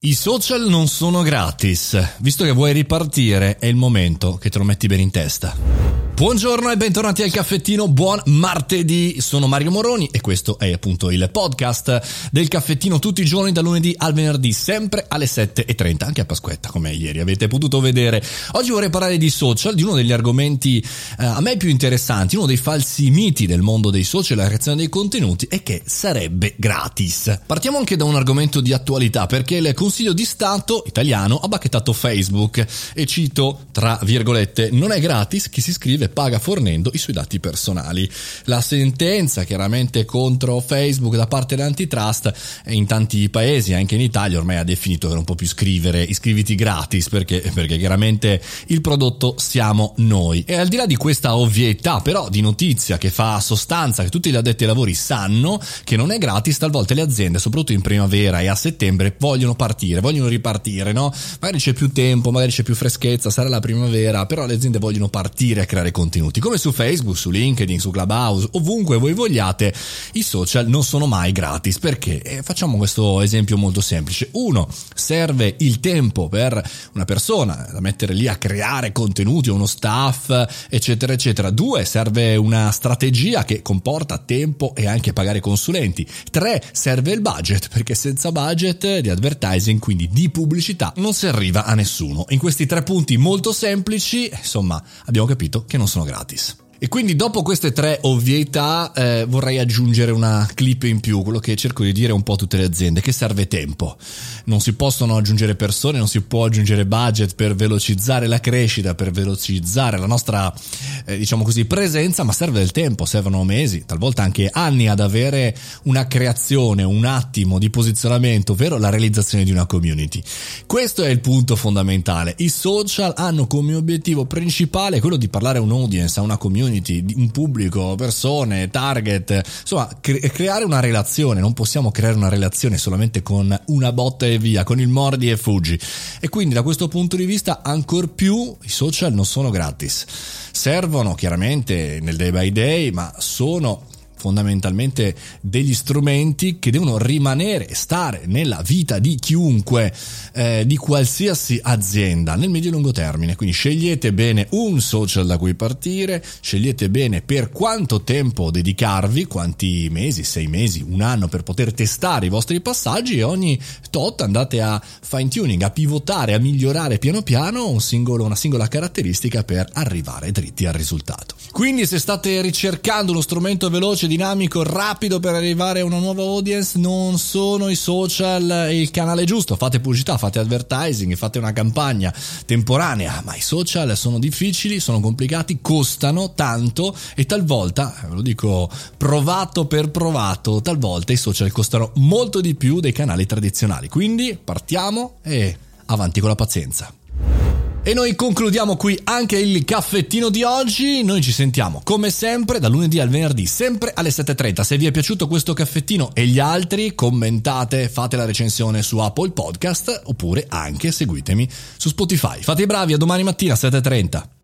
I social non sono gratis. Visto che vuoi ripartire, è il momento che te lo metti bene in testa. Buongiorno e bentornati al caffettino, buon martedì, sono Mario Moroni e questo è appunto il podcast del caffettino tutti i giorni dal lunedì al venerdì, sempre alle 7.30, anche a Pasquetta come ieri avete potuto vedere. Oggi vorrei parlare di social, di uno degli argomenti eh, a me più interessanti, uno dei falsi miti del mondo dei social e la creazione dei contenuti è che sarebbe gratis. Partiamo anche da un argomento di attualità perché il Consiglio di Stato italiano ha bacchettato Facebook e cito tra virgolette non è gratis chi si iscrive paga fornendo i suoi dati personali. La sentenza chiaramente contro Facebook da parte dell'antitrust in tanti paesi, anche in Italia, ormai ha definito che non può più scrivere iscriviti gratis perché, perché chiaramente il prodotto siamo noi. E al di là di questa ovvietà però di notizia che fa sostanza, che tutti gli addetti ai lavori sanno che non è gratis, talvolta le aziende, soprattutto in primavera e a settembre, vogliono partire, vogliono ripartire, no? Magari c'è più tempo, magari c'è più freschezza, sarà la primavera, però le aziende vogliono partire a creare contenuti, come su Facebook, su LinkedIn, su Clubhouse, ovunque voi vogliate, i social non sono mai gratis. Perché? E facciamo questo esempio molto semplice. Uno, serve il tempo per una persona da mettere lì a creare contenuti, uno staff, eccetera, eccetera. Due, serve una strategia che comporta tempo e anche pagare consulenti. Tre, serve il budget, perché senza budget di advertising, quindi di pubblicità, non si arriva a nessuno. In questi tre punti molto semplici, insomma, abbiamo capito che sono gratis. E quindi dopo queste tre ovvietà eh, vorrei aggiungere una clip in più, quello che cerco di dire un po' a tutte le aziende, che serve tempo. Non si possono aggiungere persone, non si può aggiungere budget per velocizzare la crescita, per velocizzare la nostra, eh, diciamo così, presenza, ma serve del tempo, servono mesi, talvolta anche anni ad avere una creazione, un attimo di posizionamento, ovvero la realizzazione di una community. Questo è il punto fondamentale. I social hanno come obiettivo principale quello di parlare a un audience, a una community community, un pubblico, persone, target, insomma, cre- creare una relazione, non possiamo creare una relazione solamente con una botta e via, con il mordi e fuggi. E quindi da questo punto di vista ancor più i social non sono gratis. Servono chiaramente nel day by day, ma sono fondamentalmente degli strumenti che devono rimanere, stare nella vita di chiunque, eh, di qualsiasi azienda nel medio e lungo termine. Quindi scegliete bene un social da cui partire, scegliete bene per quanto tempo dedicarvi, quanti mesi, sei mesi, un anno per poter testare i vostri passaggi e ogni tot andate a fine tuning, a pivotare, a migliorare piano piano un singolo, una singola caratteristica per arrivare dritti al risultato. Quindi se state ricercando uno strumento veloce dinamico, rapido per arrivare a una nuova audience, non sono i social il canale giusto. Fate pubblicità, fate advertising, fate una campagna temporanea, ma i social sono difficili, sono complicati, costano tanto e talvolta, ve lo dico provato per provato, talvolta i social costano molto di più dei canali tradizionali. Quindi partiamo e avanti con la pazienza. E noi concludiamo qui anche il caffettino di oggi. Noi ci sentiamo come sempre da lunedì al venerdì, sempre alle 7.30. Se vi è piaciuto questo caffettino e gli altri, commentate, fate la recensione su Apple Podcast oppure anche seguitemi su Spotify. Fate i bravi, a domani mattina 7.30.